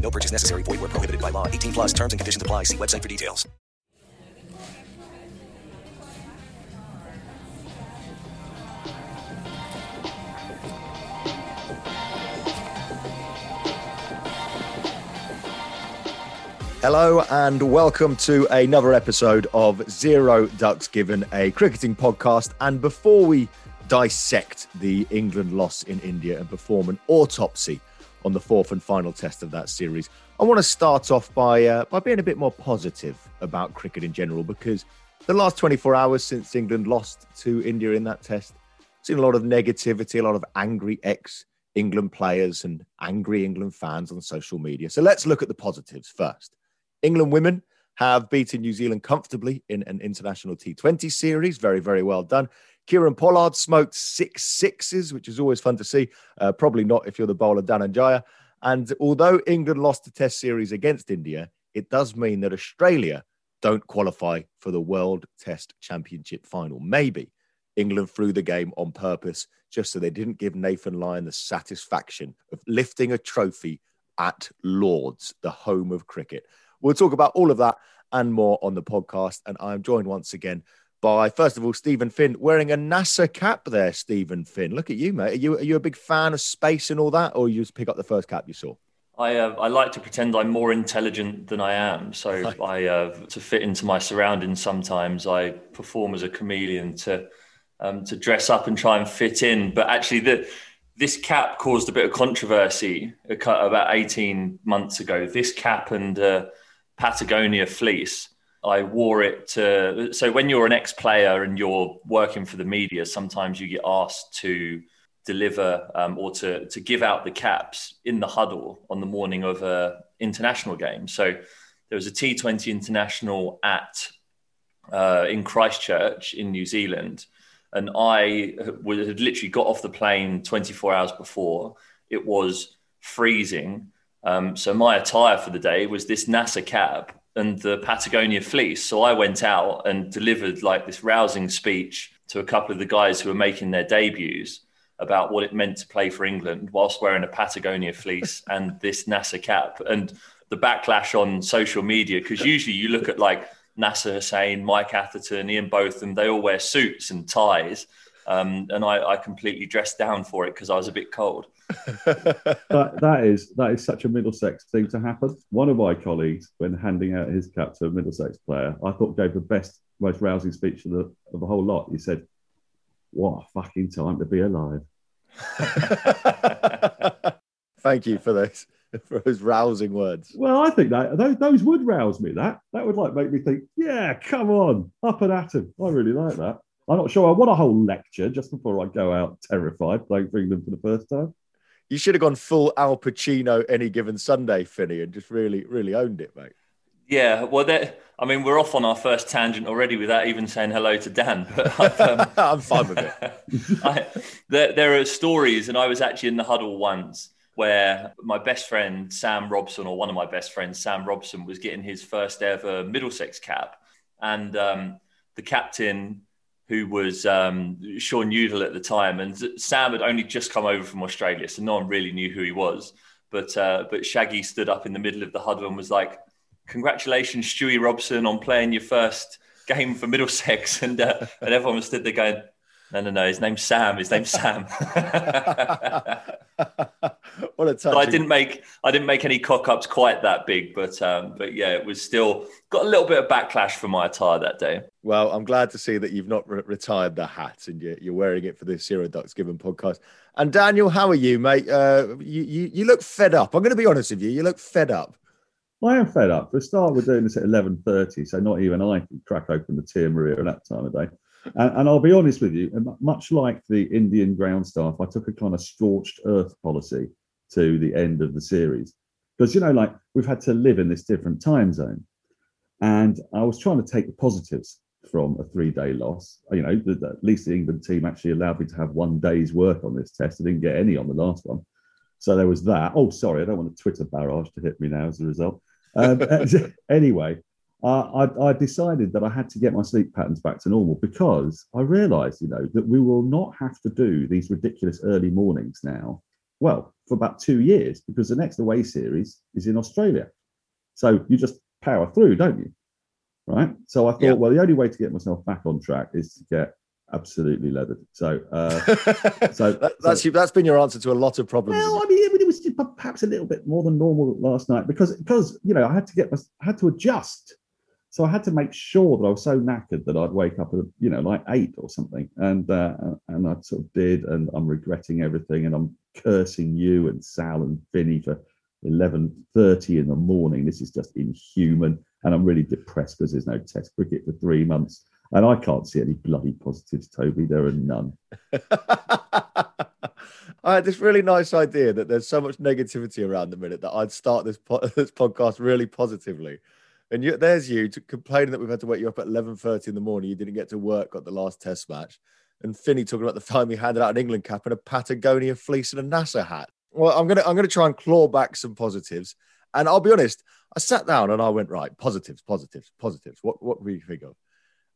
No purchase necessary. Void where prohibited by law. 18 plus terms and conditions apply. See website for details. Hello and welcome to another episode of Zero Ducks Given, a cricketing podcast. And before we dissect the England loss in India and perform an autopsy on the fourth and final test of that series, I want to start off by uh, by being a bit more positive about cricket in general because the last 24 hours since England lost to India in that test, seen a lot of negativity, a lot of angry ex England players and angry England fans on social media. So let's look at the positives first. England women have beaten New Zealand comfortably in an international T20 series. Very, very well done. Kieron Pollard smoked six sixes, which is always fun to see. Uh, probably not if you're the bowler Dananjaya. And although England lost the Test series against India, it does mean that Australia don't qualify for the World Test Championship final. Maybe England threw the game on purpose just so they didn't give Nathan Lyon the satisfaction of lifting a trophy at Lords, the home of cricket. We'll talk about all of that and more on the podcast. And I'm joined once again by, first of all, Stephen Finn, wearing a NASA cap there, Stephen Finn. Look at you, mate. Are you, are you a big fan of space and all that, or you just pick up the first cap you saw? I, uh, I like to pretend I'm more intelligent than I am. So I uh, to fit into my surroundings. Sometimes I perform as a chameleon to um, to dress up and try and fit in. But actually, the this cap caused a bit of controversy about 18 months ago. This cap and uh, Patagonia fleece. I wore it to. So when you're an ex-player and you're working for the media, sometimes you get asked to deliver um, or to to give out the caps in the huddle on the morning of a international game. So there was a T20 international at uh, in Christchurch in New Zealand, and I had literally got off the plane 24 hours before. It was freezing, um, so my attire for the day was this NASA cap and the Patagonia fleece. So I went out and delivered like this rousing speech to a couple of the guys who were making their debuts about what it meant to play for England whilst wearing a Patagonia fleece and this NASA cap. And the backlash on social media, because usually you look at like Nasser Hussain, Mike Atherton, Ian Botham, they all wear suits and ties. Um, and I, I completely dressed down for it because I was a bit cold. that, that is that is such a Middlesex thing to happen. One of my colleagues, when handing out his cap to a Middlesex player, I thought gave the best, most rousing speech of the of the whole lot. He said, "What a fucking time to be alive." Thank you for those for those rousing words. Well, I think that those, those would rouse me. That that would like make me think, yeah, come on, up and at him. I really like that. I'm not sure I want a whole lecture just before I go out terrified playing for England for the first time. You should have gone full Al Pacino any given Sunday, Finney, and just really, really owned it, mate. Yeah, well, that- I mean, we're off on our first tangent already without even saying hello to Dan. But I've, um, I'm fine with it. I, there, there are stories, and I was actually in the huddle once, where my best friend Sam Robson, or one of my best friends Sam Robson, was getting his first ever Middlesex cap, and um, the captain who was um, Shaun Udal at the time, and Sam had only just come over from Australia, so no one really knew who he was. But uh, but Shaggy stood up in the middle of the huddle and was like, "Congratulations, Stewie Robson, on playing your first game for Middlesex," and uh, and everyone was stood there going, "No, no, no, his name's Sam. His name's Sam." what a touching... So I didn't make I didn't make any cock ups quite that big, but um, but yeah, it was still got a little bit of backlash for my attire that day. Well, I'm glad to see that you've not re- retired the hat and you're, you're, wearing it for the Zero Ducks Given podcast. And Daniel, how are you, mate? Uh, you, you you look fed up. I'm going to be honest with you. You look fed up. I am fed up. For a start, we're doing this at 11:30, so not even I can crack open the Tia Maria at that time of day. And, and, I'll be honest with you, much like the Indian ground staff, I took a kind of scorched earth policy to the end of the series. Because, you know, like we've had to live in this different time zone. And I was trying to take the positives from a three day loss. You know, the, the, at least the England team actually allowed me to have one day's work on this test. I didn't get any on the last one. So there was that. Oh, sorry, I don't want a Twitter barrage to hit me now as a result. Um, anyway, I, I, decided that I had to get my sleep patterns back to normal because I realized, you know, that we will not have to do these ridiculous early mornings now. Well, for about two years, because the next away series is in Australia. So you just power through, don't you? Right. So I thought, yeah. well, the only way to get myself back on track is to get absolutely leathered. So, uh, so that, that's so, that's been your answer to a lot of problems. Well, I mean, it was perhaps a little bit more than normal last night because because you know I had to get I had to adjust so I had to make sure that I was so knackered that I'd wake up at you know like eight or something, and uh, and I sort of did, and I'm regretting everything, and I'm cursing you and Sal and Finny for eleven thirty in the morning. This is just inhuman, and I'm really depressed because there's no Test cricket for three months, and I can't see any bloody positives, Toby. There are none. I had this really nice idea that there's so much negativity around the minute that I'd start this po- this podcast really positively and you, there's you complaining that we've had to wake you up at 11.30 in the morning. You didn't get to work, got the last test match. And Finney talking about the time he handed out an England cap and a Patagonia fleece and a NASA hat. Well, I'm gonna I'm gonna try and claw back some positives. And I'll be honest, I sat down and I went, right, positives, positives, positives. What what do you think of?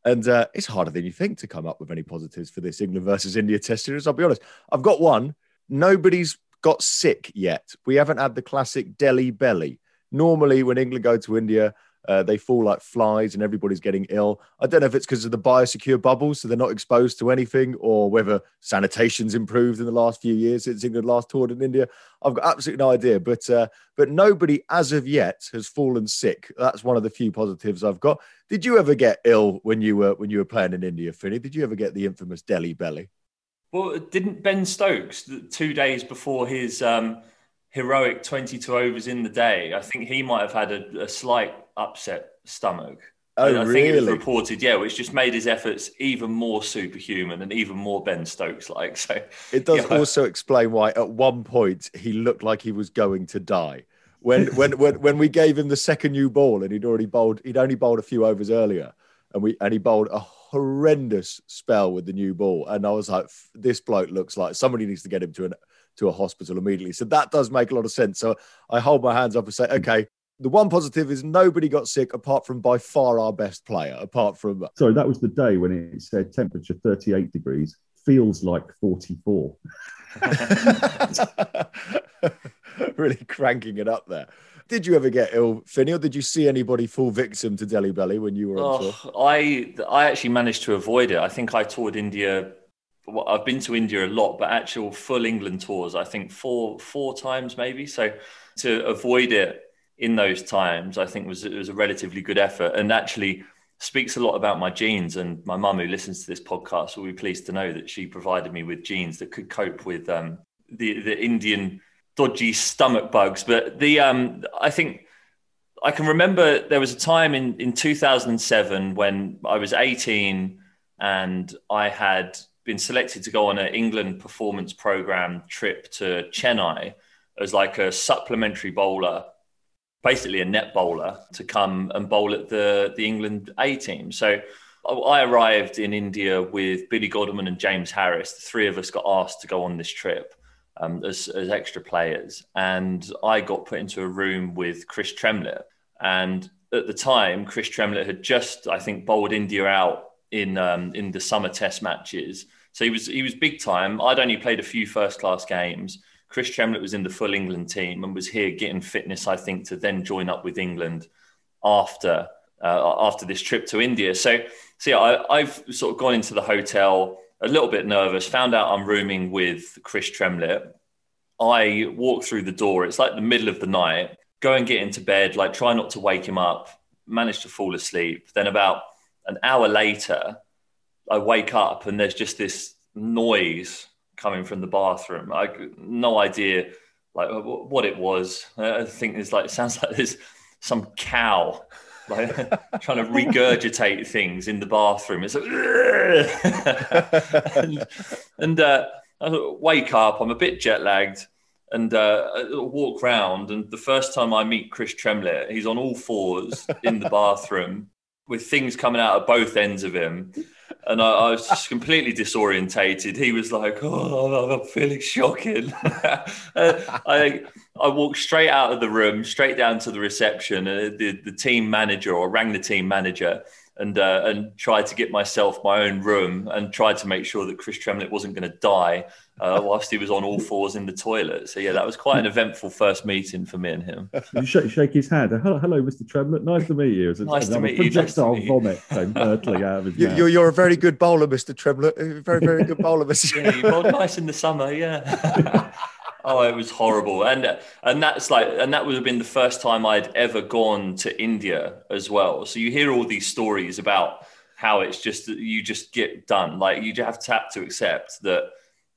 And uh, it's harder than you think to come up with any positives for this England versus India test series. I'll be honest. I've got one. Nobody's got sick yet. We haven't had the classic Delhi belly. Normally, when England go to India, uh, they fall like flies and everybody's getting ill. I don't know if it's because of the biosecure bubbles, so they're not exposed to anything, or whether sanitation's improved in the last few years since England last toured in India. I've got absolutely no idea, but uh, but nobody as of yet has fallen sick. That's one of the few positives I've got. Did you ever get ill when you were when you were playing in India, Finney? Did you ever get the infamous Delhi belly? Well, didn't Ben Stokes two days before his um, heroic 22 overs in the day? I think he might have had a, a slight upset stomach. Oh, I, I really? think it was reported, yeah, which just made his efforts even more superhuman and even more Ben Stokes like. So it does yeah. also explain why at one point he looked like he was going to die. When when when when we gave him the second new ball and he'd already bowled, he'd only bowled a few overs earlier, and we and he bowled a horrendous spell with the new ball. And I was like, this bloke looks like somebody needs to get him to an to a hospital immediately. So that does make a lot of sense. So I hold my hands up and say, hmm. okay, the one positive is nobody got sick apart from by far our best player. Apart from sorry, that was the day when it said temperature 38 degrees feels like 44. really cranking it up there. Did you ever get ill, Finney, or did you see anybody fall victim to Delhi Belly when you were on oh, tour? I I actually managed to avoid it. I think I toured India. Well, I've been to India a lot, but actual full England tours, I think four four times maybe. So to avoid it, in those times, I think was it was a relatively good effort, and actually speaks a lot about my genes. And my mum, who listens to this podcast, will be pleased to know that she provided me with genes that could cope with um, the the Indian dodgy stomach bugs. But the um, I think I can remember there was a time in in 2007 when I was 18 and I had been selected to go on an England performance program trip to Chennai as like a supplementary bowler basically a net bowler to come and bowl at the, the England A team. So I arrived in India with Billy Godleman and James Harris. The three of us got asked to go on this trip. um, as, as extra players. And I got put into a room with Chris Tremlett. And at the time, Chris Tremlett had just, I think, bowled India out in um, in the summer test matches. So he was he was big time. I'd only played a few first class games. Chris Tremlett was in the full England team and was here getting fitness, I think, to then join up with England after uh, after this trip to India. So, so yeah, I, I've sort of gone into the hotel a little bit nervous. Found out I'm rooming with Chris Tremlett. I walk through the door. It's like the middle of the night. Go and get into bed. Like try not to wake him up. Manage to fall asleep. Then about an hour later, I wake up and there's just this noise coming from the bathroom. I no idea like what it was. I think it's like it sounds like there's some cow like trying to regurgitate things in the bathroom. It's like, and, and uh, I wake up. I'm a bit jet lagged and uh, walk round. And the first time I meet Chris Tremlett, he's on all fours in the bathroom with things coming out of both ends of him. And I, I was just completely disorientated. He was like, "Oh, I'm feeling shocking." Uh, I I walked straight out of the room, straight down to the reception. Uh, the the team manager, or rang the team manager, and uh, and tried to get myself my own room and tried to make sure that Chris Tremlett wasn't going to die uh, whilst he was on all fours in the toilet. So yeah, that was quite an eventful first meeting for me and him. You shake, shake his hand. Hello, hello, Mr. Tremlett. Nice to meet you. nice to meet you. Projectile vomit came hurtling out of his you, mouth. You're, you're a very good bowler, Mr. Tremlett. Very, very good bowler, Mr. yeah, you bowled nice in the summer, yeah. Oh, it was horrible, and and that's like, and that would have been the first time I'd ever gone to India as well. So you hear all these stories about how it's just you just get done. Like you have to have to accept that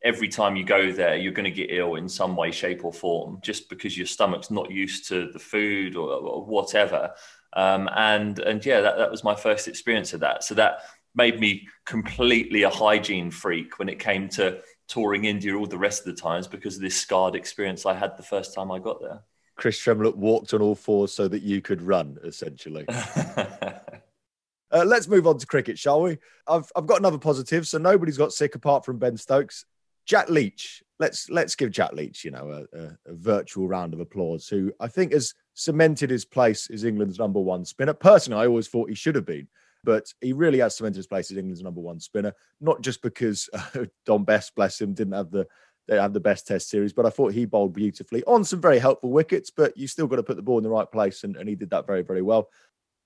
every time you go there, you're going to get ill in some way, shape, or form, just because your stomach's not used to the food or, or whatever. Um, and and yeah, that, that was my first experience of that. So that made me completely a hygiene freak when it came to touring India all the rest of the times because of this scarred experience I had the first time I got there. Chris Tremlett walked on all fours so that you could run, essentially. uh, let's move on to cricket, shall we? I've, I've got another positive. So nobody's got sick apart from Ben Stokes. Jack Leach. Let's let's give Jack Leach, you know, a, a, a virtual round of applause. Who I think has cemented his place as England's number one spinner. Personally, I always thought he should have been but he really has cemented his place as England's number one spinner. Not just because uh, Dom Bess, bless him, didn't have the they had the best Test series, but I thought he bowled beautifully on some very helpful wickets. But you still got to put the ball in the right place, and, and he did that very very well.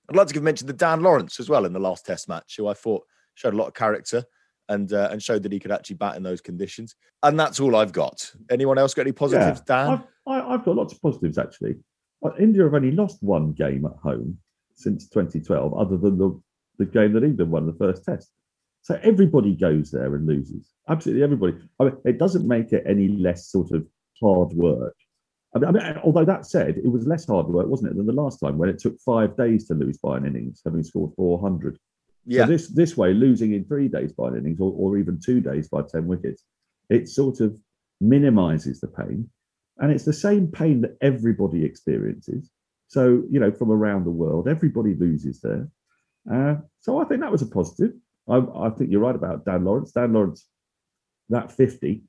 I'd like to give mention to Dan Lawrence as well in the last Test match, who I thought showed a lot of character and uh, and showed that he could actually bat in those conditions. And that's all I've got. Anyone else got any positives, yeah, Dan? I've, I, have got lots of positives actually. India have only lost one game at home since 2012, other than the the game that England won the first test. So everybody goes there and loses. Absolutely everybody. I mean, it doesn't make it any less sort of hard work. I mean, I mean, although that said, it was less hard work, wasn't it, than the last time when it took five days to lose by an innings, having scored 400. Yeah. So this this way, losing in three days by an innings, or, or even two days by ten wickets, it sort of minimises the pain, and it's the same pain that everybody experiences. So you know, from around the world, everybody loses there. Uh, so I think that was a positive. I, I, think you're right about Dan Lawrence. Dan Lawrence, that 50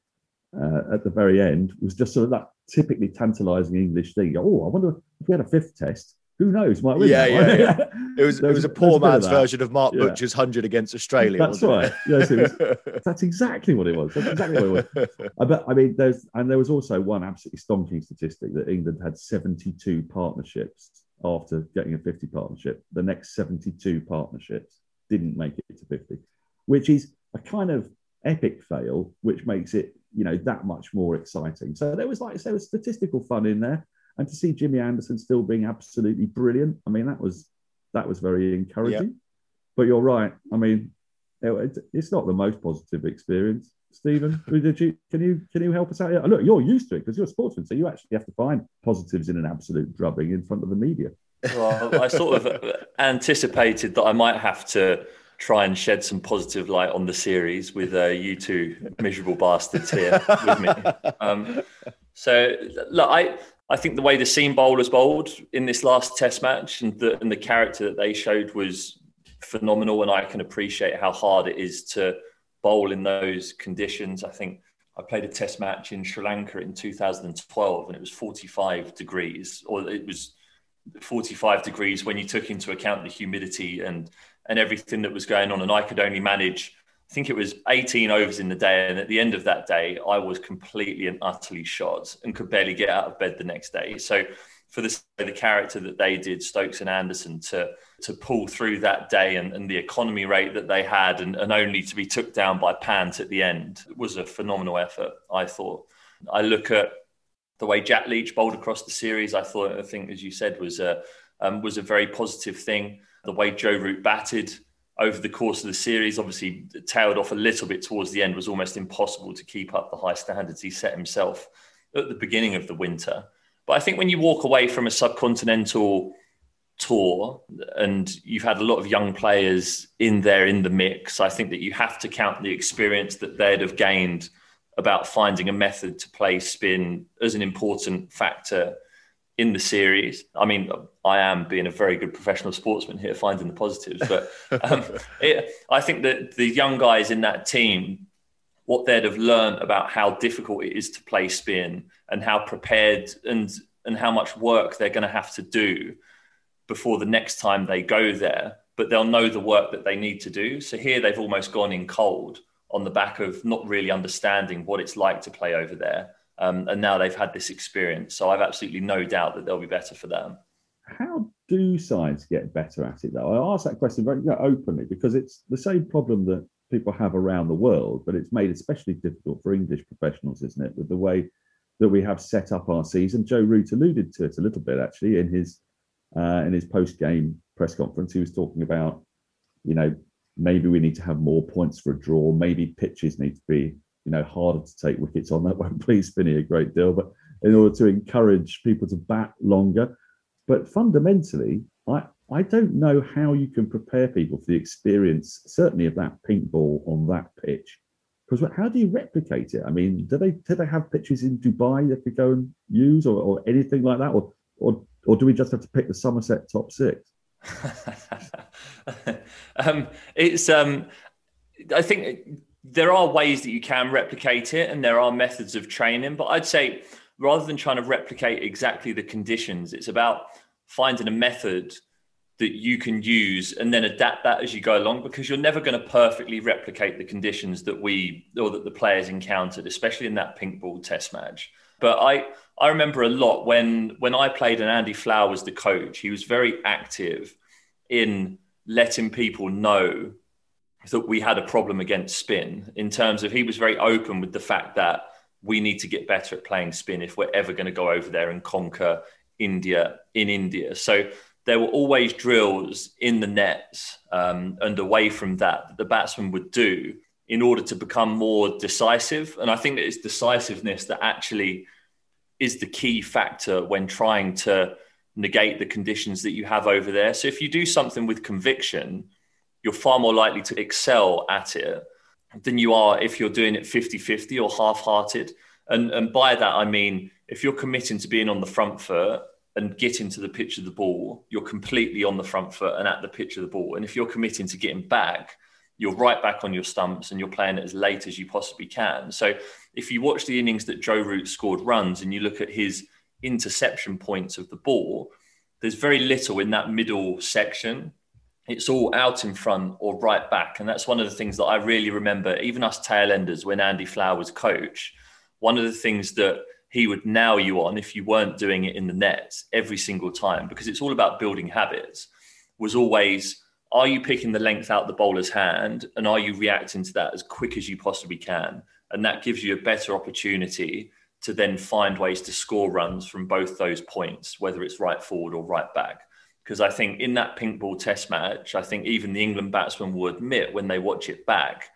uh, at the very end was just sort of that typically tantalising English thing. Oh, I wonder if we had a fifth test. Who knows? Might win. Yeah, yeah, yeah. It was it was a poor man's version of Mark yeah. Butcher's hundred against Australia. That's right. Yes, was, that's exactly what it was. That's exactly what it was. I bet. I mean, there's and there was also one absolutely stonking statistic that England had 72 partnerships after getting a 50 partnership. The next 72 partnerships didn't make it to 50, which is a kind of epic fail, which makes it, you know, that much more exciting. So there was like, there was statistical fun in there. And to see Jimmy Anderson still being absolutely brilliant, I mean, that was that was very encouraging. Yep. But you're right. I mean, it, it's not the most positive experience. Stephen, did you, can you can you help us out? Look, you're used to it because you're a sportsman, so you actually have to find positives in an absolute drubbing in front of the media. Well, I sort of anticipated that I might have to try and shed some positive light on the series with uh, you two miserable bastards here with me. Um, so, look, I I think the way the seam bowlers bowled in this last Test match and the and the character that they showed was phenomenal, and I can appreciate how hard it is to bowl in those conditions. I think I played a test match in Sri Lanka in 2012 and it was 45 degrees, or it was 45 degrees when you took into account the humidity and and everything that was going on. And I could only manage, I think it was 18 overs in the day. And at the end of that day, I was completely and utterly shot and could barely get out of bed the next day. So for the, the character that they did, Stokes and Anderson, to to pull through that day and, and the economy rate that they had and, and only to be took down by Pant at the end was a phenomenal effort, I thought. I look at the way Jack Leach bowled across the series, I thought, I think, as you said, was a, um, was a very positive thing. The way Joe Root batted over the course of the series, obviously tailed off a little bit towards the end, was almost impossible to keep up the high standards he set himself at the beginning of the winter. But I think when you walk away from a subcontinental tour and you've had a lot of young players in there in the mix, I think that you have to count the experience that they'd have gained about finding a method to play spin as an important factor in the series. I mean, I am being a very good professional sportsman here, finding the positives, but um, it, I think that the young guys in that team, what they'd have learned about how difficult it is to play spin and how prepared and and how much work they're going to have to do before the next time they go there, but they'll know the work that they need to do. So here they've almost gone in cold on the back of not really understanding what it's like to play over there. Um, and now they've had this experience. So I've absolutely no doubt that they'll be better for them. How do sides get better at it, though? I ask that question very openly because it's the same problem that people have around the world, but it's made especially difficult for English professionals, isn't it? With the way that we have set up our season. Joe Root alluded to it a little bit actually in his uh, in his post game press conference. He was talking about, you know, maybe we need to have more points for a draw. Maybe pitches need to be, you know, harder to take wickets on. That won't please Finney a great deal, but in order to encourage people to bat longer. But fundamentally, I I don't know how you can prepare people for the experience, certainly of that pink ball on that pitch, because how do you replicate it? I mean, do they do they have pitches in Dubai that could go and use, or, or anything like that, or or or do we just have to pick the Somerset top six? um, it's um, I think there are ways that you can replicate it, and there are methods of training. But I'd say rather than trying to replicate exactly the conditions, it's about finding a method that you can use and then adapt that as you go along because you're never going to perfectly replicate the conditions that we or that the players encountered especially in that pink ball test match. But i i remember a lot when when i played and andy flower was the coach he was very active in letting people know that we had a problem against spin in terms of he was very open with the fact that we need to get better at playing spin if we're ever going to go over there and conquer india in india. So there were always drills in the nets um, and away from that that the batsman would do in order to become more decisive. And I think that it's decisiveness that actually is the key factor when trying to negate the conditions that you have over there. So if you do something with conviction, you're far more likely to excel at it than you are if you're doing it 50 50 or half hearted. And, and by that, I mean, if you're committing to being on the front foot and getting to the pitch of the ball, you're completely on the front foot and at the pitch of the ball. And if you're committing to getting back, you're right back on your stumps and you're playing it as late as you possibly can. So if you watch the innings that Joe Root scored runs and you look at his interception points of the ball, there's very little in that middle section. It's all out in front or right back. And that's one of the things that I really remember, even us tail enders, when Andy Flower was coach. One of the things that he would nail you on if you weren't doing it in the nets every single time because it's all about building habits was always are you picking the length out the bowler's hand and are you reacting to that as quick as you possibly can? And that gives you a better opportunity to then find ways to score runs from both those points whether it's right forward or right back. Because I think in that pink ball test match I think even the England batsmen will admit when they watch it back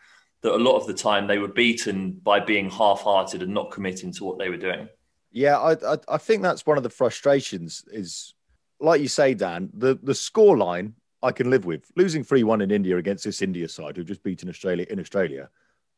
that a lot of the time they were beaten by being half-hearted and not committing to what they were doing. Yeah, I, I, I think that's one of the frustrations. Is like you say, Dan, the the score line I can live with. Losing three one in India against this India side who've just beaten Australia in Australia,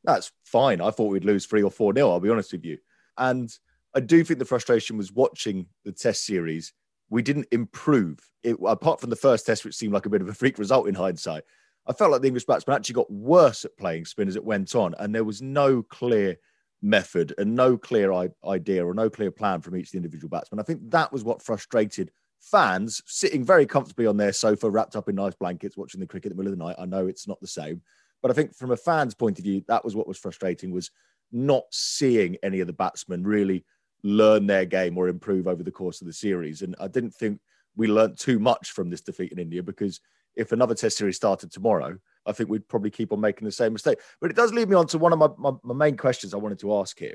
that's fine. I thought we'd lose three or four nil. I'll be honest with you, and I do think the frustration was watching the Test series. We didn't improve it apart from the first Test, which seemed like a bit of a freak result in hindsight. I felt like the English batsmen actually got worse at playing spin as it went on, and there was no clear method and no clear idea or no clear plan from each of the individual batsmen. I think that was what frustrated fans sitting very comfortably on their sofa, wrapped up in nice blankets, watching the cricket in the middle of the night. I know it's not the same, but I think from a fan's point of view, that was what was frustrating was not seeing any of the batsmen really learn their game or improve over the course of the series. And I didn't think we learned too much from this defeat in India because if another test series started tomorrow, I think we'd probably keep on making the same mistake. But it does lead me on to one of my, my, my main questions I wanted to ask here,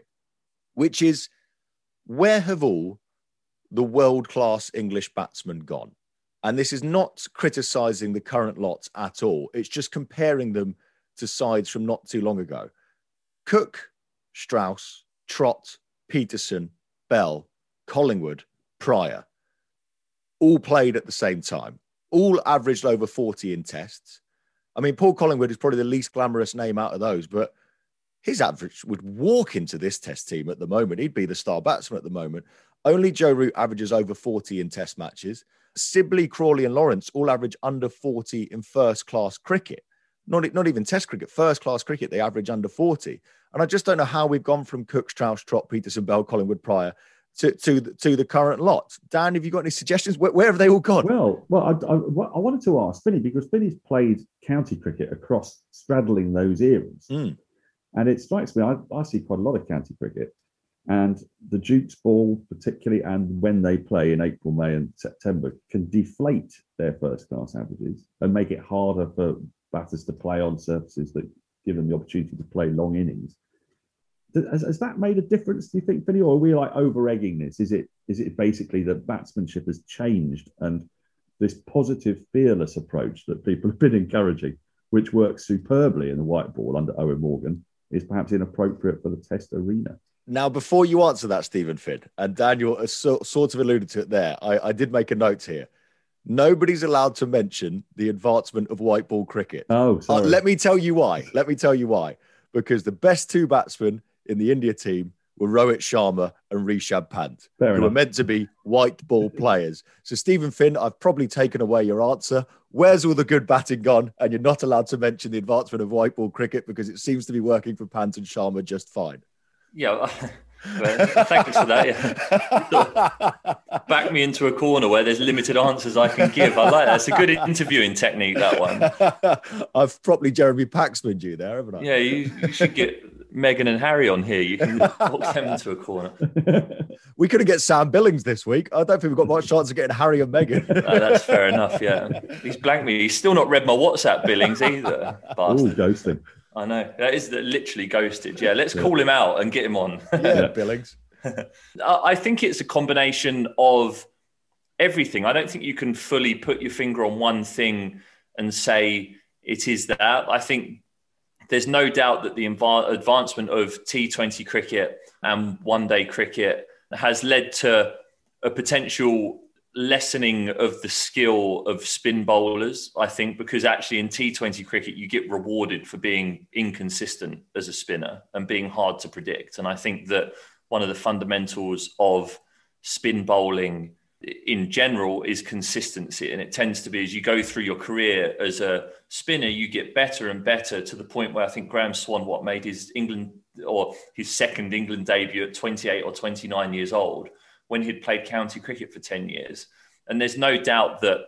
which is where have all the world class English batsmen gone? And this is not criticizing the current lots at all. It's just comparing them to sides from not too long ago. Cook, Strauss, Trott, Pietersen, Bell, Collingwood, Prior, all played at the same time, all averaged over 40 in tests. I mean, Paul Collingwood is probably the least glamorous name out of those, but his average would walk into this test team at the moment. He'd be the star batsman at the moment. Only Joe Root averages over 40 in test matches. Sibley, Crawley, and Lawrence all average under 40 in first class cricket. Not, not even test cricket, first class cricket, they average under 40. And I just don't know how we've gone from Cooks, Strauss, Trott, Pietersen, Bell, Collingwood, Prior to, to, the, to the current lot. Dan, have you got any suggestions? Where, where have they all gone? Well, well, I, I, I wanted to ask Finney because Finney's played county cricket across straddling those eras. Mm. And it strikes me, I, I see quite a lot of county cricket. And the Duke's ball, particularly, and when they play in April, May, and September, can deflate their first class averages and make it harder for batters to play on surfaces that give them the opportunity to play long innings. Has, has that made a difference, do you think, Finney, or are we like over egging this? Is it is it basically that batsmanship has changed and this positive, fearless approach that people have been encouraging, which works superbly in the white ball under Eoin Morgan, is perhaps inappropriate for the test arena? Now, before you answer that, Stephen Finn, and Daniel so, sort of alluded to it there, I, I did make a note here. Nobody's allowed to mention the advancement of white ball cricket. Oh, Uh, let me tell you why. Let me tell you why. Because the best two batsmen in the India team were Rohit Sharma and Rishabh Pant, Fair who were meant to be white ball players. So, Stephen Finn, I've probably taken away your answer. Where's all the good batting gone? And you're not allowed to mention the advancement of white ball cricket because it seems to be working for Pant and Sharma just fine. Yeah, well, thank you for that. Yeah. Back me into a corner where there's limited answers I can give. I like that. It's a good interviewing technique, that one. I've probably Jeremy Paxman you there, haven't I? Yeah, you, you should get Megan and Harry on here. You can walk them into a corner. We couldn't get Sam Billings this week. I don't think we've got much chance of getting Harry and Megan. No, that's fair enough. Yeah, he's blanked me. He's still not read my WhatsApp billings either. Oh, Bastard. ghosting. I know that is literally ghosted. Yeah, let's call him out and get him on. yeah, Billings. I I think it's a combination of everything. I don't think you can fully put your finger on one thing and say it is that. I think there's no doubt that the advancement of T20 cricket and one day cricket has led to a potential lessening of the skill of spin bowlers, I think, because actually in T20 cricket, you get rewarded for being inconsistent as a spinner and being hard to predict. And I think that one of the fundamentals of spin bowling in general is consistency. And it tends to be as you go through your career as a spinner, you get better and better to the point where I think Graeme Swann, what made his England or his second England debut at 28 or 29 years old when he'd played county cricket for 10 years. And there's no doubt that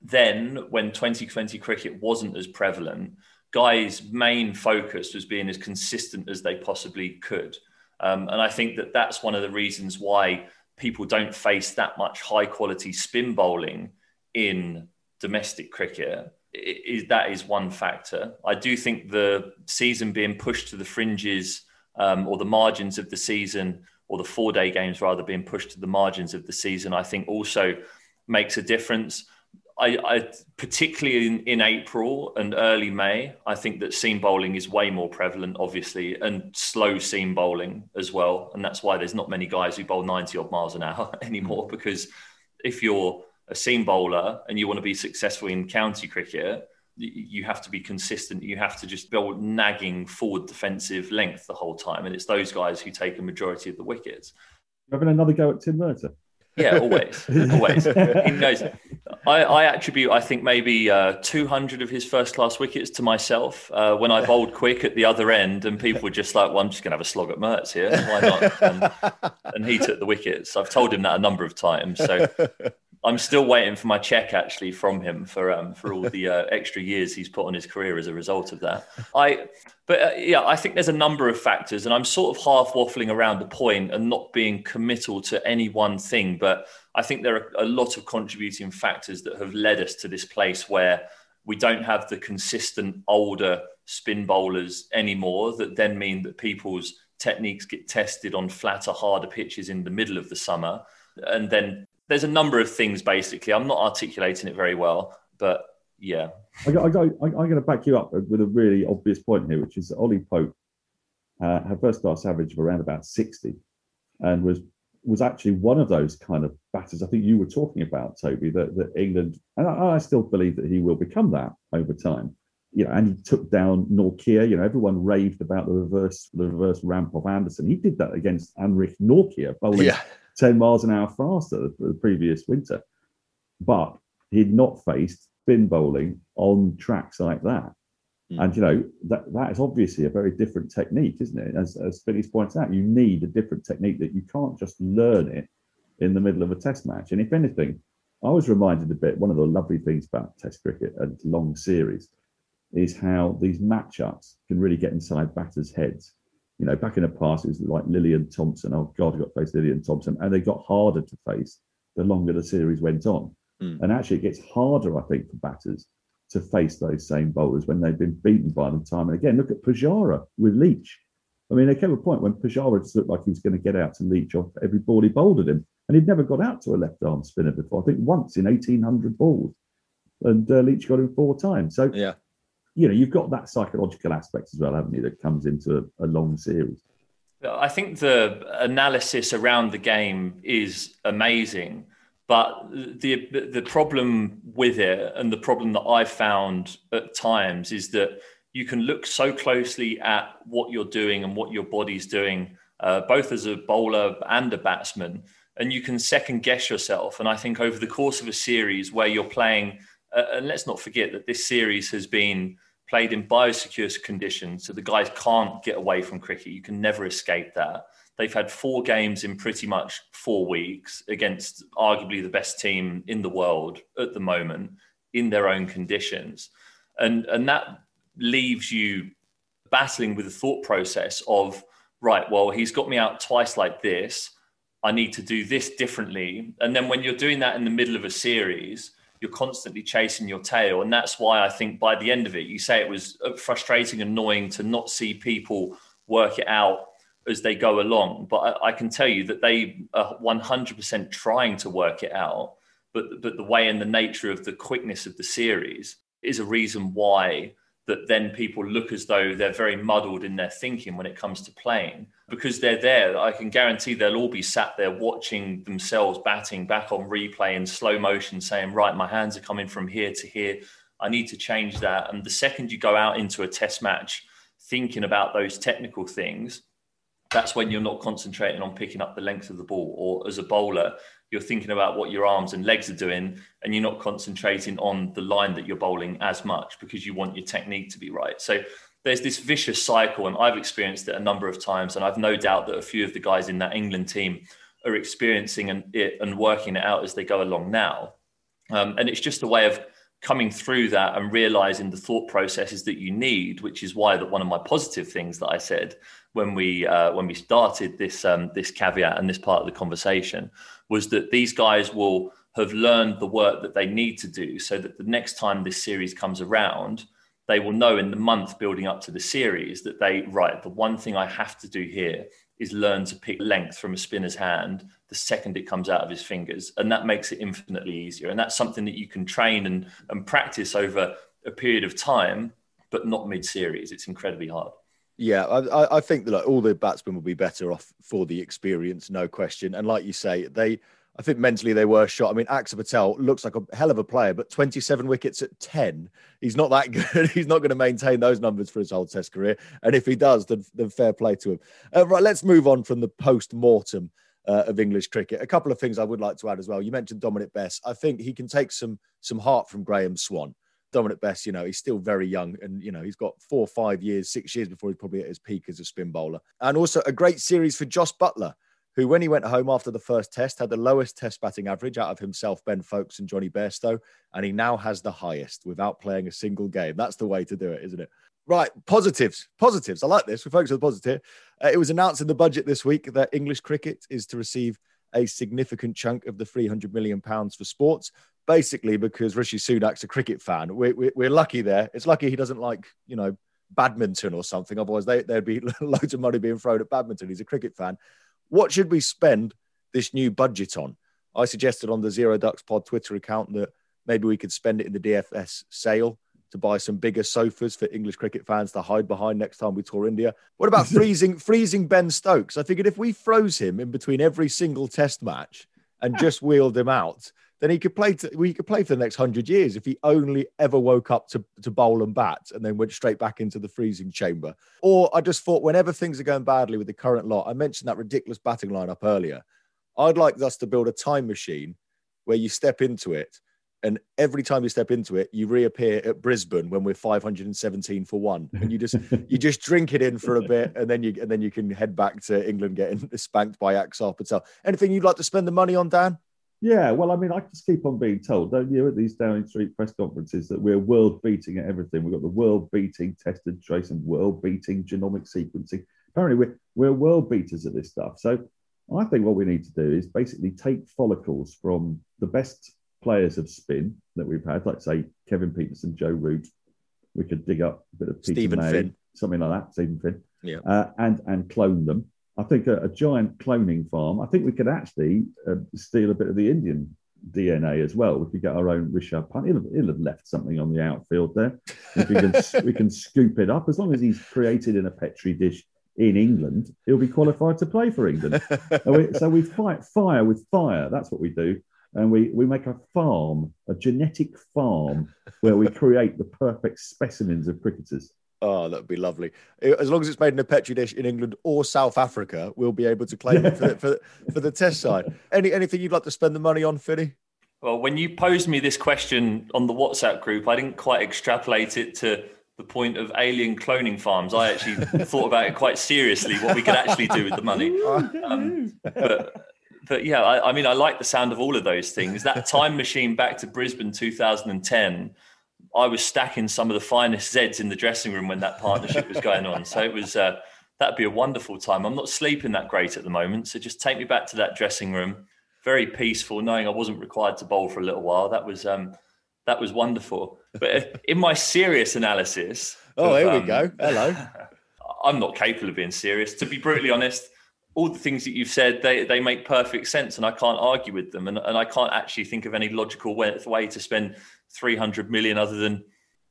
then, when 2020 cricket wasn't as prevalent, guys' main focus was being as consistent as they possibly could. Um, and I think that that's one of the reasons why people don't face that much high quality spin bowling in domestic cricket. Is that is one factor. I do think the season being pushed to the fringes um, or the margins of the season, or the four day games rather being pushed to the margins of the season, I think also makes a difference. I, I particularly in, in April and early May, I think that seam bowling is way more prevalent, obviously, and slow seam bowling as well. And that's why there's not many guys who bowl 90 odd miles an hour anymore. Because if you're a seam bowler and you want to be successful in county cricket, you have to be consistent. You have to just build nagging forward defensive length the whole time. And it's those guys who take a majority of the wickets. Having another go at Tim Murtagh. Yeah, always, always. He knows. I, I, attribute, I think, maybe uh, 200 of his first class wickets to myself uh, when I bowled quick at the other end, and people were just like, "Well, I'm just going to have a slog at Mertz here. Why not?" And, and, he took the wickets. I've told him that a number of times. So I'm still waiting for my check actually from him for um, for all the uh, extra years he's put on his career as a result of that. I, but uh, yeah, I think there's a number of factors, and I'm sort of half waffling around the point and not being committal to any one thing. But I think there are a lot of contributing factors that have led us to this place where we don't have the consistent older spin bowlers anymore. That then mean that people's techniques get tested on flatter, harder pitches in the middle of the summer and then there's a number of things basically. I'm not articulating it very well, but yeah. I, I, I, I'm going to back you up with a really obvious point here, which is that Ollie Pope uh, had first class average of around about 60 and was was actually one of those kind of batters I think you were talking about, Toby, that, that England, and I, I still believe that he will become that over time. You know, and he took down Nortje. You know, everyone raved about the reverse the reverse ramp of Anderson. He did that against Anrich Nortje, bowling yeah. 10 miles an hour faster the previous winter. But he'd not faced spin bowling on tracks like that. Mm. And you know that that is obviously a very different technique, isn't it? As as Billy's points out, you need a different technique that you can't just learn it in the middle of a test match. And if anything, I was reminded a bit. One of the lovely things about Test cricket and long series is how these matchups can really get inside batters' heads you know, back in the past, it was like Lillee and Thomson. Oh God, I got to face Lillee and Thomson, and they got harder to face the longer the series went on. Mm. And actually, it gets harder, I think, for batters to face those same bowlers when they've been beaten by them time and again. Look at Pujara with Leach. I mean, there came a point when Pujara just looked like he was going to get out to Leach off every ball he bowled at him, and he'd never got out to a left arm spinner before. I think once in eighteen hundred balls, and uh, Leach got him four times. So yeah you know, you've got that psychological aspect as well, haven't you, that comes into a, a long series. I think the analysis around the game is amazing, but the the problem with it and the problem that I've found at times is that you can look so closely at what you're doing and what your body's doing, uh, both as a bowler and a batsman, and you can second guess yourself. And I think over the course of a series where you're playing uh, and let's not forget that this series has been played in biosecure conditions, so the guys can't get away from cricket. You can never escape that. They've had four games in pretty much four weeks against arguably the best team in the world at the moment in their own conditions. And, and that leaves you battling with the thought process of, right, well, he's got me out twice like this. I need to do this differently. And then when you're doing that in the middle of a series, you're constantly chasing your tail. And that's why I think by the end of it, you say it was uh, frustrating, annoying to not see people work it out as they go along. But I, I can tell you that they are 100% trying to work it out. But, but the way and the nature of the quickness of the series is a reason why that then people look as though they're very muddled in their thinking when it comes to playing because they're there. I can guarantee they'll all be sat there watching themselves batting back on replay in slow motion, saying, Right, my hands are coming from here to here. I need to change that. And the second you go out into a test match thinking about those technical things, that's when you're not concentrating on picking up the length of the ball. Or as a bowler, you're thinking about what your arms and legs are doing and you're not concentrating on the line that you're bowling as much because you want your technique to be right so there's this vicious cycle and i've experienced it a number of times and i've no doubt that a few of the guys in that england team are experiencing it and working it out as they go along now. Um, and it's just a way of coming through that and realizing the thought processes that you need which is why that one of my positive things that i said when we uh, when we started this um, this caveat and this part of the conversation was that these guys will have learned the work that they need to do so that the next time this series comes around they will know in the month building up to the series that they right the one thing i have to do here is learn to pick length from a spinner's hand the second it comes out of his fingers. And that makes it infinitely easier. And that's something that you can train and, and practice over a period of time but not mid-series. It's incredibly hard. Yeah, I, I think that like, all the batsmen will be better off for the experience, no question. And like you say, they, I think mentally they were shot. I mean, Axar Patel looks like a hell of a player, but 27 wickets at 10, he's not that good. he's not going to maintain those numbers for his whole Test career. And if he does, then, then fair play to him. Uh, right, let's move on from the post mortem uh, of English cricket. A couple of things I would like to add as well. You mentioned Dominic Bess. I think he can take some some heart from Graeme Swann. Dominic Bess, you know, he's still very young and, you know, he's got four, five years, six years before he's probably at his peak as a spin bowler. And also a great series for Jos Buttler, who, when he went home after the first test, had the lowest test batting average out of himself, Ben Foakes, and Jonny Bairstow. And he now has the highest without playing a single game. That's the way to do it, isn't it? Right, positives. Positives. I like this. We focus on the positive. Uh, it was announced in the budget this week that English cricket is to receive a significant chunk of the 300 million pounds for sports basically because Rishi Sunak's a cricket fan. We're, we're, we're, lucky there. It's lucky he doesn't like, you know, badminton or something. Otherwise, they, there'd be loads of money being thrown at badminton. He's a cricket fan. What should we spend this new budget on? I suggested on the Zero Ducks Pod Twitter account that maybe we could spend it in the DFS sale to buy some bigger sofas for English cricket fans to hide behind next time we tour India. What about freezing freezing Ben Stokes? I figured if we froze him in between every single test match and just wheeled him out, then he could play. To, well, he could play for the next hundred years if he only ever woke up to, to bowl and bat and then went straight back into the freezing chamber. Or I just thought, whenever things are going badly with the current lot, I mentioned that ridiculous batting lineup earlier. I'd like us to build a time machine where you step into it, and every time you step into it, you reappear at Brisbane when we're 517 for one, and you just you just drink it in for a bit, and then you and then you can head back to England getting spanked by Axar Patel. Anything you'd like to spend the money on, Dan? Yeah, well, I mean, I just keep on being told, don't you, at these Downing Street press conferences that we're world beating at everything. We've got the world beating tested trace and world beating genomic sequencing. Apparently, we're, we're world beaters at this stuff. So I think what we need to do is basically take follicles from the best players of spin that we've had, like say Kevin Pietersen, Joe Root. We could dig up a bit of Peter Stephen May, Finn. something like that, Stephen Finn, yeah, uh, and and clone them I think a, a, giant cloning farm. I think we could actually uh, steal a bit of the Indian DNA as well. We could get our own Rishabh Pant. He'll, he'll, have left something on the outfield there. If we can, we can scoop it up as long as he's created in a petri dish in England. He'll be qualified to play for England. we, so we fight fire with fire. That's what we do. And we, we make a farm, a genetic farm, where we create the perfect specimens of cricketers. Oh, that would be lovely. As long as it's made in a petri dish in England or South Africa, we'll be able to claim it for, the, for, for the test side. Any anything you'd like to spend the money on, Finney? Well, when you posed me this question on the WhatsApp group, I didn't quite extrapolate it to the point of alien cloning farms. I actually thought about it quite seriously, what we could actually do with the money. Um, but, but yeah, I, I mean, I like the sound of all of those things. That time machine back to Brisbane 2010 I was stacking some of the finest Zeds in the dressing room when that partnership was going on. So it was uh, that'd be a wonderful time. I'm not sleeping that great at the moment, so just take me back to that dressing room. Very peaceful, knowing I wasn't required to bowl for a little while. That was um, that was wonderful. But uh, in my serious analysis, oh, of, here we um, go. Hello. I'm not capable of being serious. To be brutally honest, all the things that you've said, they, they make perfect sense, and I can't argue with them. And, and I can't actually think of any logical way, way to spend 300 million other than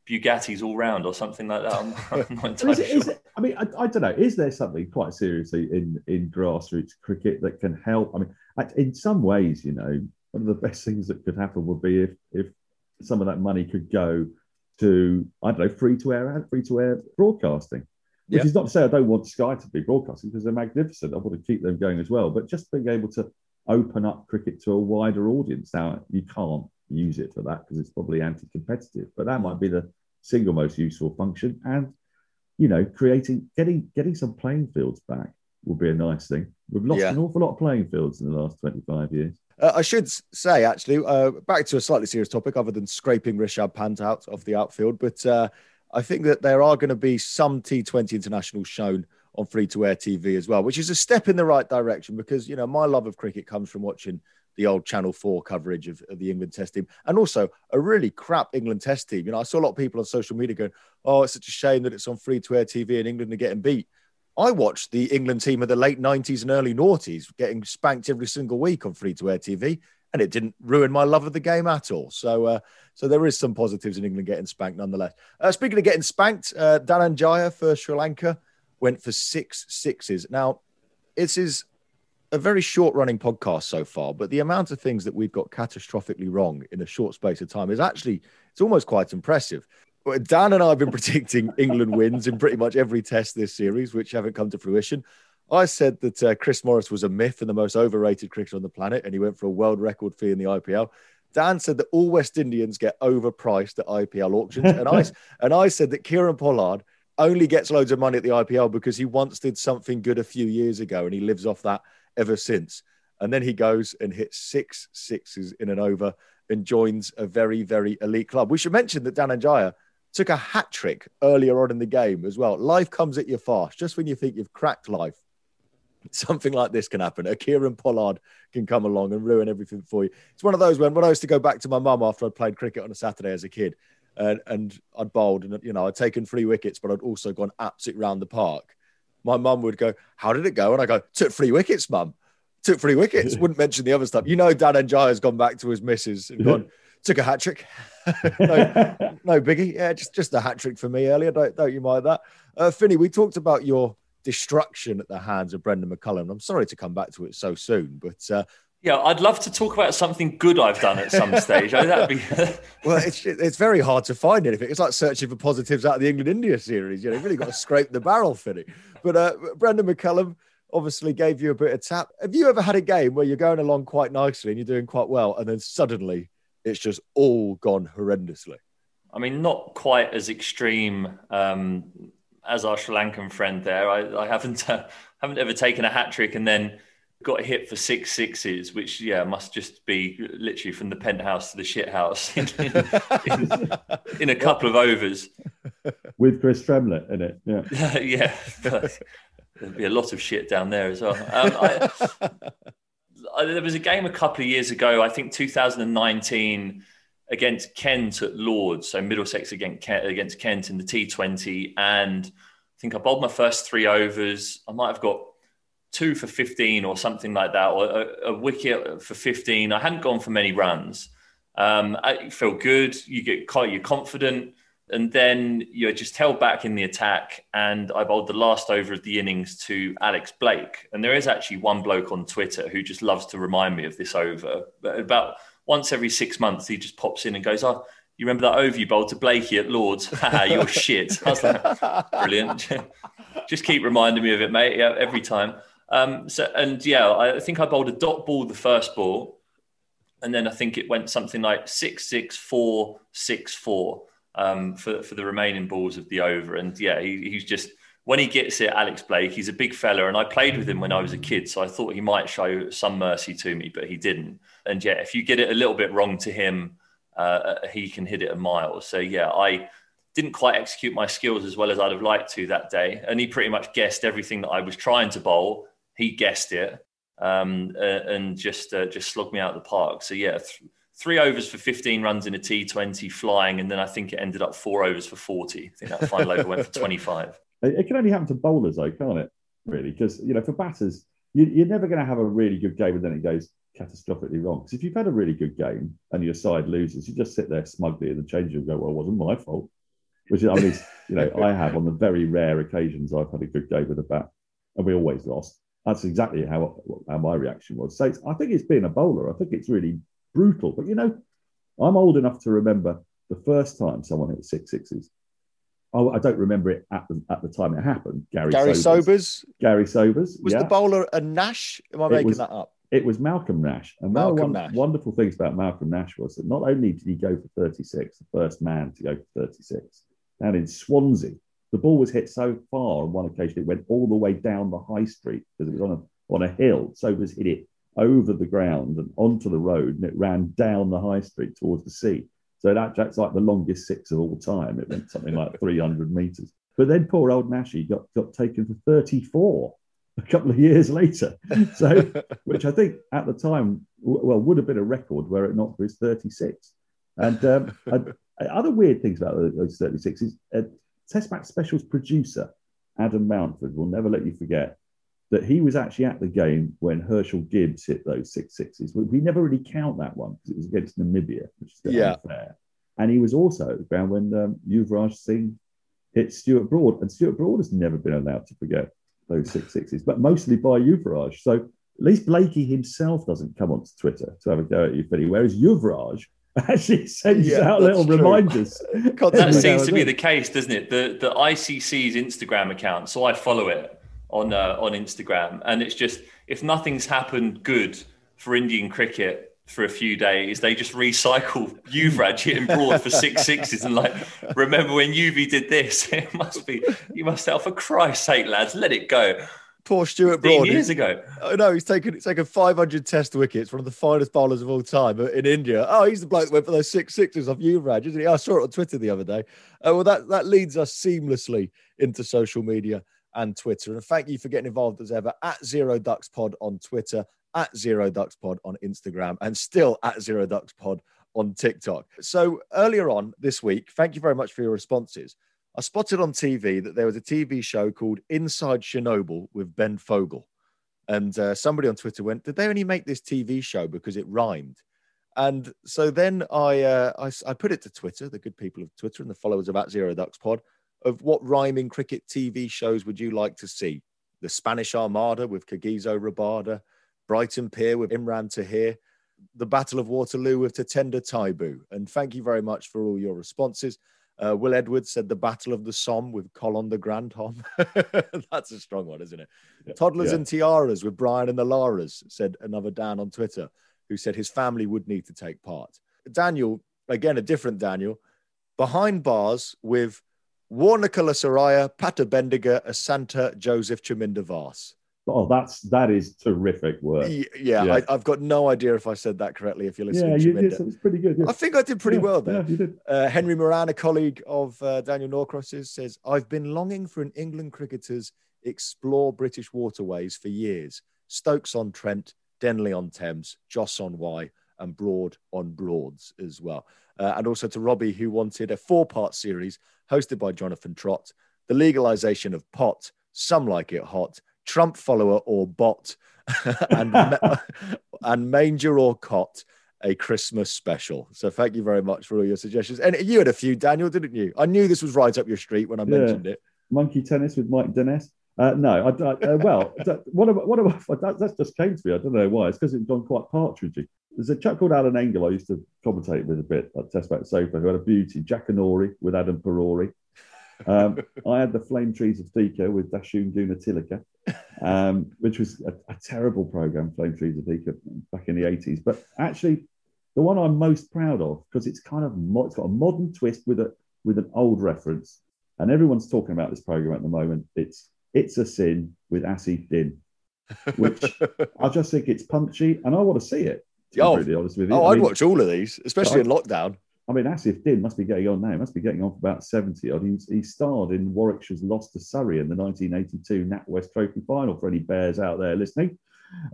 Bugattis all round or something like that. I'm, I'm not entirely is it, sure. Is it, I mean, I, I, don't know. Is there something quite seriously in, in grassroots cricket that can help? I mean, in some ways, you know, one of the best things that could happen would be if, if some of that money could go to, I don't know, free to air, and free to air broadcasting. Which yep. is not to say I don't want Sky to be broadcasting because they're magnificent. I want to keep them going as well. But just being able to open up cricket to a wider audience. Now, you can't use it for that because it's probably anti-competitive. But that might be the single most useful function. And you know, creating getting getting some playing fields back would be a nice thing. We've lost yeah. an awful lot of playing fields in the last 25 years. Uh, I should say, actually, uh, back to a slightly serious topic, other than scraping Rishabh Pant out of the outfield, but uh, I think that there are going to be some T20 internationals shown on free to air TV as well, which is a step in the right direction because, you know, my love of cricket comes from watching the old Channel 4 coverage of, of, the England test team and also a really crap England test team. You know, I saw a lot of people on social media going, oh, it's such a shame that it's on free to air TV and England are getting beat. I watched the England team of the late 90s and early noughties getting spanked every single week on free to air TV. And it didn't ruin my love of the game at all. So, uh, so there is some positives in England getting spanked nonetheless. Uh, speaking of getting spanked, uh, Dananjaya for Sri Lanka went for six sixes. Now, this is a very short running podcast so far, but the amount of things that we've got catastrophically wrong in a short space of time is actually it's almost quite impressive. Dan and I have been predicting England wins in pretty much every test this series, which haven't come to fruition. I said that uh, Chris Morris was a myth and the most overrated cricketer on the planet, and he went for a world record fee in the IPL. Dan said that all West Indians get overpriced at IPL auctions, and I and I said that Kieron Pollard only gets loads of money at the IPL because he once did something good a few years ago, and he lives off that ever since. And then he goes and hits six sixes in an over and joins a very, very elite club. We should mention that Dananjaya took a hat trick earlier on in the game as well. Life comes at you fast. Just when you think you've cracked life, something like this can happen. A Kieron Pollard can come along and ruin everything for you. It's one of those when, when I used to go back to my mum after I'd played cricket on a Saturday as a kid and, and I'd bowled and, you know, I'd taken three wickets, but I'd also gone absolutely round the park. My mum would go, How did it go? And I go, Took three wickets, mum. Took three wickets. Wouldn't mention the other stuff. You know, Dananjaya has gone back to his missus and gone, Took a hat trick. no, no biggie. Yeah, just, just a hat trick for me earlier. Don't, don't you mind that? Uh, Finney, we talked about your destruction at the hands of Brendon McCullum. I'm sorry to come back to it so soon, but uh, yeah, I'd love to talk about something good I've done at some stage. That'd be well, it's it's very hard to find anything. It's like searching for positives out of the England India series. You know, you've really got to scrape the barrel, for it. But uh, Brendon McCullum obviously gave you a bit of tap. Have you ever had a game where you're going along quite nicely and you're doing quite well, and then suddenly it's just all gone horrendously? I mean, not quite as extreme um, as our Sri Lankan friend there. I, I haven't uh, haven't ever taken a hat trick and then got hit for six sixes, which yeah must just be literally from the penthouse to the shit house in, in, in, in a couple of overs with Chris Tremlett in it. Yeah, yeah. There'd be a lot of shit down there as well. Um, I, I, there was a game a couple of years ago, I think 2019 against Kent at Lords, so Middlesex against Kent, against Kent in the T20, and I think I bowled my first three overs. I might have got two for 15 or something like that, or a, a wicket for 15. I hadn't gone for many runs. Um, I felt good. You get quite, you're confident. And then you're just held back in the attack. And I bowled the last over of the innings to Alex Blake. And there is actually one bloke on Twitter who just loves to remind me of this over. About once every six months, he just pops in and goes, Oh, you remember that over you bowled to Blakey at Lords? You're shit. I was like, Brilliant. just keep reminding me of it, mate. Yeah, every time. Um, so and yeah, I think I bowled a dot ball the first ball, and then I think it went something like six six four six four um, for for the remaining balls of the over. And yeah, he, he's just when he gets it, Alex Blake, he's a big fella, and I played with him when I was a kid, so I thought he might show some mercy to me, but he didn't. And yeah, if you get it a little bit wrong to him, uh, he can hit it a mile. So yeah, I didn't quite execute my skills as well as I'd have liked to that day, and he pretty much guessed everything that I was trying to bowl he guessed it um, uh, and just uh, just slugged me out of the park. So yeah, th- three overs for 15 runs in a T20 flying, and then I think it ended up four overs for 40. I think that final over went for 25. It can only happen to bowlers, though, can't it? Really, because you know, for batters, you, are never going to have a really good game and then it goes catastrophically wrong. Because if you've had a really good game and your side loses, you just sit there smugly in the change room and go, "Well, it wasn't my fault." Which I mean, you know, I have on the very rare occasions I've had a good game with a bat, and we always lost. That's exactly how, how my reaction was. So I think it's being a bowler. I think it's really brutal. But you know, I'm old enough to remember the first time someone hit six sixes. I don't remember it at the, at the time it happened. Garry, Garry Sobers. Sobers. Garry Sobers. Was yeah. the bowler a Nash? Am I making was, that up? It was Malcolm Nash. And Malcolm one of the Nash. wonderful things about Malcolm Nash was that not only did he go for 36, the first man to go for 36, down in Swansea, the ball was hit so far on one occasion it went all the way down the high street because it was on a on a hill. So it was hit it over the ground and onto the road, and it ran down the high street towards the sea. So that, that's like the longest six of all time. It went something like 300 meters. But then poor old Nashy got, got taken for 34 a couple of years later. So, which I think at the time, well, would have been a record were it not for his 36. And um, other weird things about those 36 uh, Test Match Specials producer, Adam Mountford, will never let you forget that he was actually at the game when Herschelle Gibbs hit those six sixes. We, we never really count that one because it was against Namibia, which is yeah. unfair. And he was also at the ground when um, Yuvraj Singh hit Stuart Broad, and Stuart Broad has never been allowed to forget those six sixes, but mostly by Yuvraj. So at least Blakey himself doesn't come onto Twitter to have a go at you, Billy, whereas Yuvraj actually sends yeah, out little true. reminders. that seems to be the case, doesn't it? The the ICC's Instagram account, so I follow it. on uh, on Instagram, and it's just if nothing's happened good for Indian cricket for a few days, they just recycle Yuvraj hitting broad for six sixes and like, remember when Yuvi did this? It must be you must have for Christ's sake, lads, let it go. Poor Stuart Broad. years ago. Oh, no, he's taken he's taken 500 Test wickets, one of the finest bowlers of all time uh, in India. Oh, he's the bloke that went for those six sixes off Yuvraj, isn't he? I saw it on Twitter the other day. Uh, well, that that leads us seamlessly into social media and Twitter. And thank you for getting involved as ever at Zero Ducks Pod on Twitter, at Zero Ducks Pod on Instagram, and still at Zero Ducks Pod on TikTok. So earlier on this week, thank you very much for your responses. I spotted on TV that there was a TV show called Inside Chernobyl with Ben Fogle. And uh, somebody on Twitter went, Did they only make this TV show because it rhymed? And so then I, uh, I, I put it to Twitter, the good people of Twitter and the followers of at Zero Ducks Pod, of what rhyming cricket TV shows would you like to see? The Spanish Armada with Kagiso Rabada, Brighton Pier with Imran Tahir, the Battle of Waterloo with Tatenda Taibu. And thank you very much for all your responses. Uh, Will Edwards said the Battle of the Somme with Colin the Grand Grandhomme. That's a strong one, isn't it? Yeah, Toddlers yeah. and Tiaras with Brian and the Laras, said another Dan on Twitter, who said his family would need to take part. Daniel, again, a different Daniel, behind bars with Warnakala Saraya, Pata Bendiga, Asanta, Joseph Chaminda Vaas. Oh, that's that is terrific work. Yeah, yeah. I, have got no idea if I said that correctly. If you're listening, yeah, you did. It was pretty good. Yeah. I think I did pretty yeah, well there. Yeah, you did. Uh, Henry Moran, a colleague of uh, Daniel Norcross's, says, "I've been longing for an England cricketer's explore British waterways for years. Stokes on Trent, Denly on Thames, Joss on Wye, and Broad on Broads as well. Uh, and also to Robbie, who wanted a four-part series hosted by Jonathan Trott, the legalisation of pot, some like it hot." Trump follower or bot, and and manger or cot a Christmas special. So thank you very much for all your suggestions. And you had a few, Daniel, didn't you? I knew this was right up your street when I yeah. mentioned it. Monkey tennis with Mike Dennis. Uh, no, I, I uh, well, what about what about that, that just came to me. I don't know why. It's because it's gone quite partridgey. There's a chap called Alan Engel I used to commentate with a bit at Test Match Sofa who had a beauty, Jackanory with Adam Parore. Um, I had the Flame Trees of Thika with Danushka Gunathilaka, um, which was a, a, terrible program, Flame Trees of Thika, back in the 80s. But actually, the one I'm most proud of, because it's kind of mo- it's got a modern twist with a with an old reference. And everyone's talking about this program at the moment. It's It's a Sin with Asif Din, which I just think it's punchy and I want to see it. Oh, really honest with you. oh I would mean, watch all of these, especially in lockdown. I mean, Asif Din must be getting on now. He must be getting on for about 70 odd. He, he starred in Warwickshire's loss to Surrey in the 1982 NatWest Trophy final for any Bears out there listening.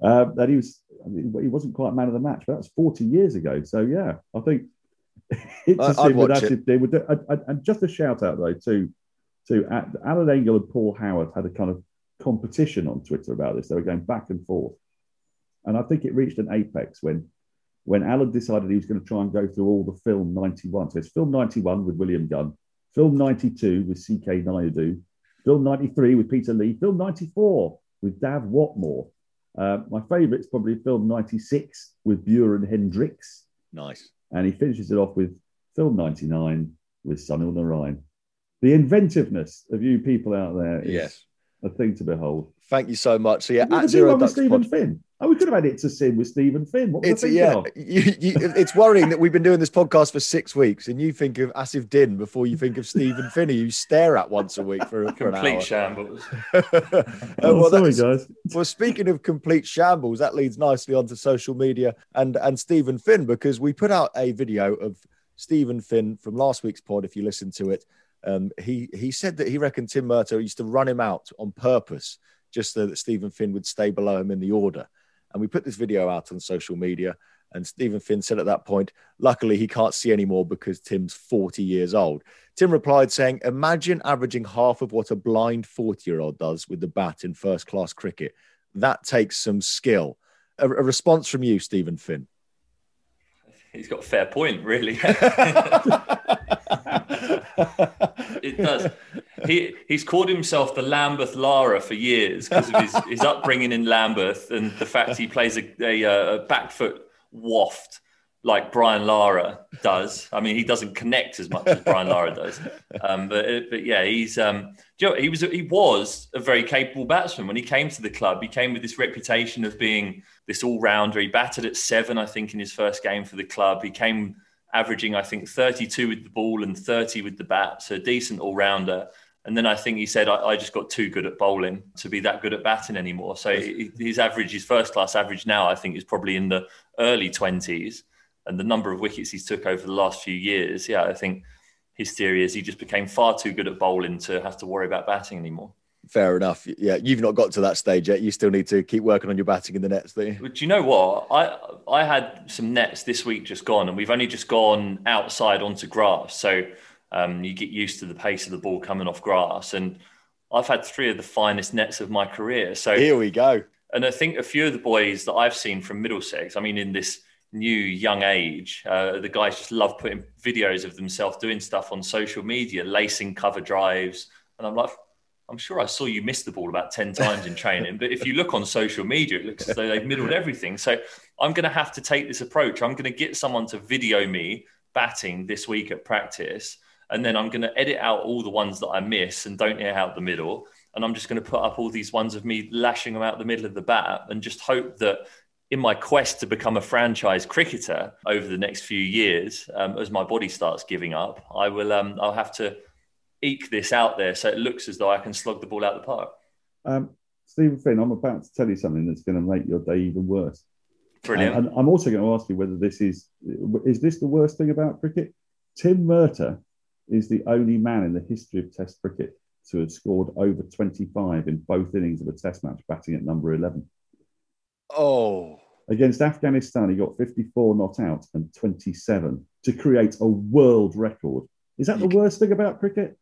Uh, that he was, I mean, he wasn't quite man of the match, but that's 40 years ago. So, yeah, I think it's a sin with Asif Din. Would, and just a shout out, though, to, to Alan Engel and Paul Howard had a kind of competition on Twitter about this. They were going back and forth. And I think it reached an apex when when Alan decided he was going to try and go through all the film 91. So it's film 91 with William Gunn, film 92 with C.K. Nayudu, film 93 with Peter Lee, film 94 with Dav Whatmore. Uh, my favourite is probably film 96 with Beuran Hendricks. Nice. And he finishes it off with film 99 with Sunil Narine. The inventiveness of you people out there is yes. a thing to behold. Thank you so much. So yeah, at Zero Ducks Stephen Pod- Finn. Oh, we could have had it to sin with Stephen Finn. What it's yeah, you, you, it's worrying that we've been doing this podcast for six weeks, and you think of Asif Din before you think of Stephen Finney. You stare at once a week for, for complete shambles. uh, well, sorry, guys. Well, speaking of complete shambles, that leads nicely onto social media and and Stephen Finn because we put out a video of Stephen Finn from last week's pod. If you listen to it, um, he he said that he reckoned Tim Murtagh used to run him out on purpose just so that Stephen Finn would stay below him in the order. And we put this video out on social media. And Stephen Finn said at that point, luckily he can't see anymore because Tim's 40 years old. Tim replied saying, Imagine averaging half of what a blind 40 year old does with the bat in first class cricket. That takes some skill. A, a response from you, Stephen Finn. He's got a fair point, really. it does. He he's called himself the Lambeth Lara for years because of his, his upbringing in Lambeth and the fact he plays a, a, a back foot waft like Brian Lara does. I mean, he doesn't connect as much as Brian Lara does. Um, but but yeah, he's um, you know, he was he was a very capable batsman when he came to the club. He came with this reputation of being this all rounder. He batted at seven, I think, in his first game for the club. He came averaging, I think, 32 with the ball and 30 with the bat, so a decent all rounder. And then I think he said, I, I, just got too good at bowling to be that good at batting anymore. So his average, his first class average now, I think, is probably in the early 20s. And the number of wickets he's took over the last few years, yeah, I think his theory is he just became far too good at bowling to have to worry about batting anymore. Fair enough. Yeah, you've not got to that stage yet. You still need to keep working on your batting in the nets, do you? But you know what? I I had some nets this week just gone, and we've only just gone outside onto grass. So um, you get used to the pace of the ball coming off grass. And I've had three of the finest nets of my career. So here we go. And I think a few of the boys that I've seen from Middlesex, I mean, in this new young age, uh, the guys just love putting videos of themselves doing stuff on social media, lacing cover drives. And I'm like, I'm sure I saw you miss the ball about 10 times in training, but if you look on social media, it looks as though they've middled everything. So I'm going to have to take this approach. I'm going to get someone to video me batting this week at practice and then I'm going to edit out all the ones that I miss and don't hit out the middle. And I'm just going to put up all these ones of me lashing them out the middle of the bat and just hope that in my quest to become a franchise cricketer over the next few years, um, as my body starts giving up, I will. Um, I'll have to eke this out there so it looks as though I can slog the ball out the park. Um, Stephen Finn, I'm about to tell you something that's going to make your day even worse. Brilliant. And, and I'm also going to ask you whether this is is this the worst thing about cricket? Tim Murtagh is the only man in the history of Test cricket to have scored over 25 in both innings of a Test match, batting at number 11. Oh. Against Afghanistan, he got 54 not out and 27 to create a world record. Is that the worst thing about cricket?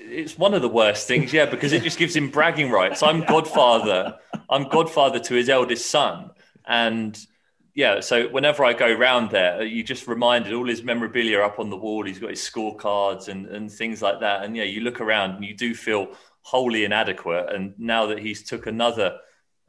It's one of the worst things, yeah, because it just gives him bragging rights. I'm godfather. I'm godfather to his eldest son. And yeah, so whenever I go round there, uh, you just reminded all his memorabilia up on the wall. He's got his scorecards and, and things like that. And yeah, you look around and you do feel wholly inadequate. And now that he's took another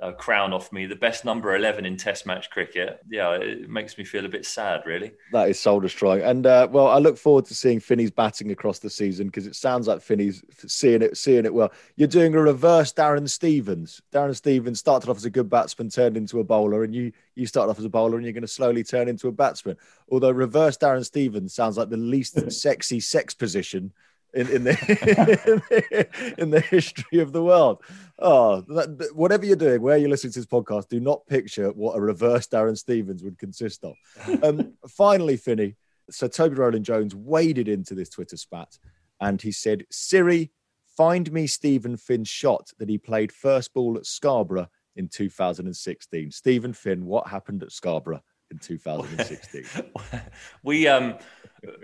uh, crown off me, the best number 11 in Test match cricket. Yeah, it makes me feel a bit sad, really. That is soul destroying. And uh, well, I look forward to seeing Finney's batting across the season because it sounds like Finney's seeing it, seeing it well. You're doing a reverse Darren Stevens. Darren Stevens started off as a good batsman, turned into a bowler, and you you started off as a bowler, and you're going to slowly turn into a batsman. Although reverse Darren Stevens sounds like the least sexy sex position in, in the in the history of the world. Oh, that, whatever you're doing, where you're listening to this podcast, do not picture what a reverse Darren Stevens would consist of. Um, finally, Finney. So Toby Roland Jones waded into this Twitter spat, and he said, "Siri, find me Stephen Finn's shot that he played first ball at Scarborough in 2016." Stephen Finn, what happened at Scarborough in 2016? we um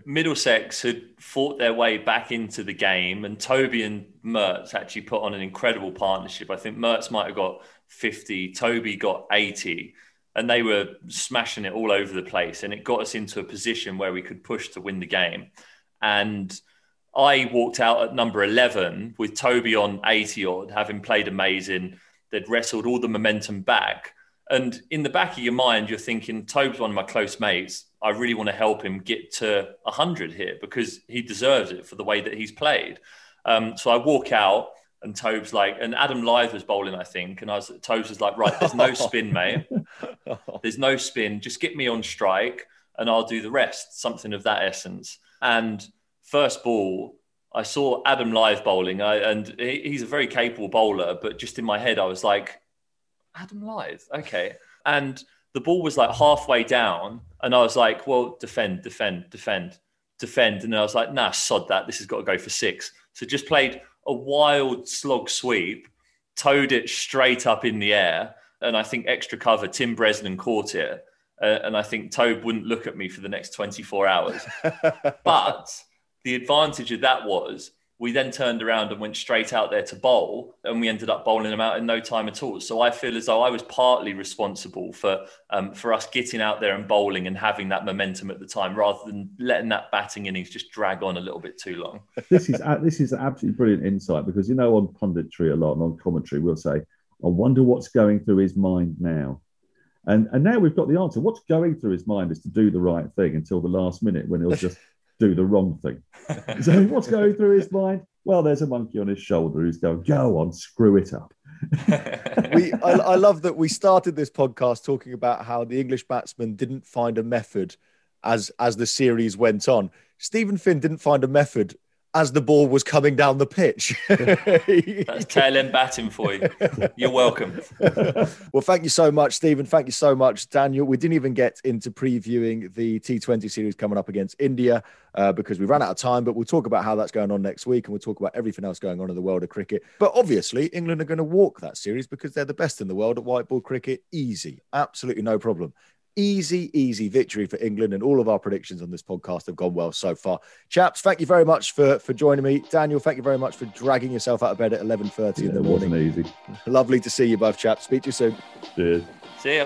Middlesex had fought their way back into the game, and Toby and Mertz actually put on an incredible partnership. I think Mertz might have got 50, Toby got 80, and they were smashing it all over the place. And it got us into a position where we could push to win the game. And I walked out at number 11 with Toby on 80 odd, having played amazing. They'd wrestled all the momentum back. And in the back of your mind, you're thinking, Tobe's one of my close mates. I really want to help him get to 100 here because he deserves it for the way that he's played. Um, so I walk out and Tobes like, and Adam Lyth was bowling, I think. And I was, Tobes was like, right, there's no spin, mate. There's no spin. Just get me on strike and I'll do the rest. Something of that essence. And first ball, I saw Adam Lyth bowling, I, and he, he's a very capable bowler. But just in my head, I was like, Adam Lyth, okay. And the ball was like halfway down, and I was like, well, defend, defend, defend, defend. And I was like, nah, sod that. This has got to go for six. So just played a wild slog sweep, towed it straight up in the air. And I think extra cover, Tim Bresnan caught it. Uh, and I think Tobe wouldn't look at me for the next 24 hours. but the advantage of that was we then turned around and went straight out there to bowl and we ended up bowling them out in no time at all. So i feel as though i was partly responsible for um, for us getting out there and bowling and having that momentum at the time rather than letting that batting innings just drag on a little bit too long. This is uh, this is absolutely brilliant insight because you know on punditry a lot and on commentary we'll say i wonder what's going through his mind now. And and now we've got the answer. What's going through his mind is to do the right thing until the last minute when he'll just do the wrong thing. So what's going through his mind? Well, there's a monkey on his shoulder who's going, go on, screw it up. we, I, I love that we started this podcast talking about how the English batsman didn't find a method as as the series went on. Stephen Finn didn't find a method as the ball was coming down the pitch. That's tail end batting for you. You're welcome. well, thank you so much, Stephen. Thank you so much, Daniel. We didn't even get into previewing the T20 series coming up against India uh, because we ran out of time, but we'll talk about how that's going on next week and we'll talk about everything else going on in the world of cricket. But obviously, England are going to walk that series because they're the best in the world at white ball cricket. Easy. Absolutely no problem easy, easy victory for England, and all of our predictions on this podcast have gone well so far. Chaps, thank you very much for for joining me. Daniel, thank you very much for dragging yourself out of bed at eleven thirty Yeah, in the morning. wasn't easy. Lovely to see you both, chaps. Speak to you soon. Cheers. See ya.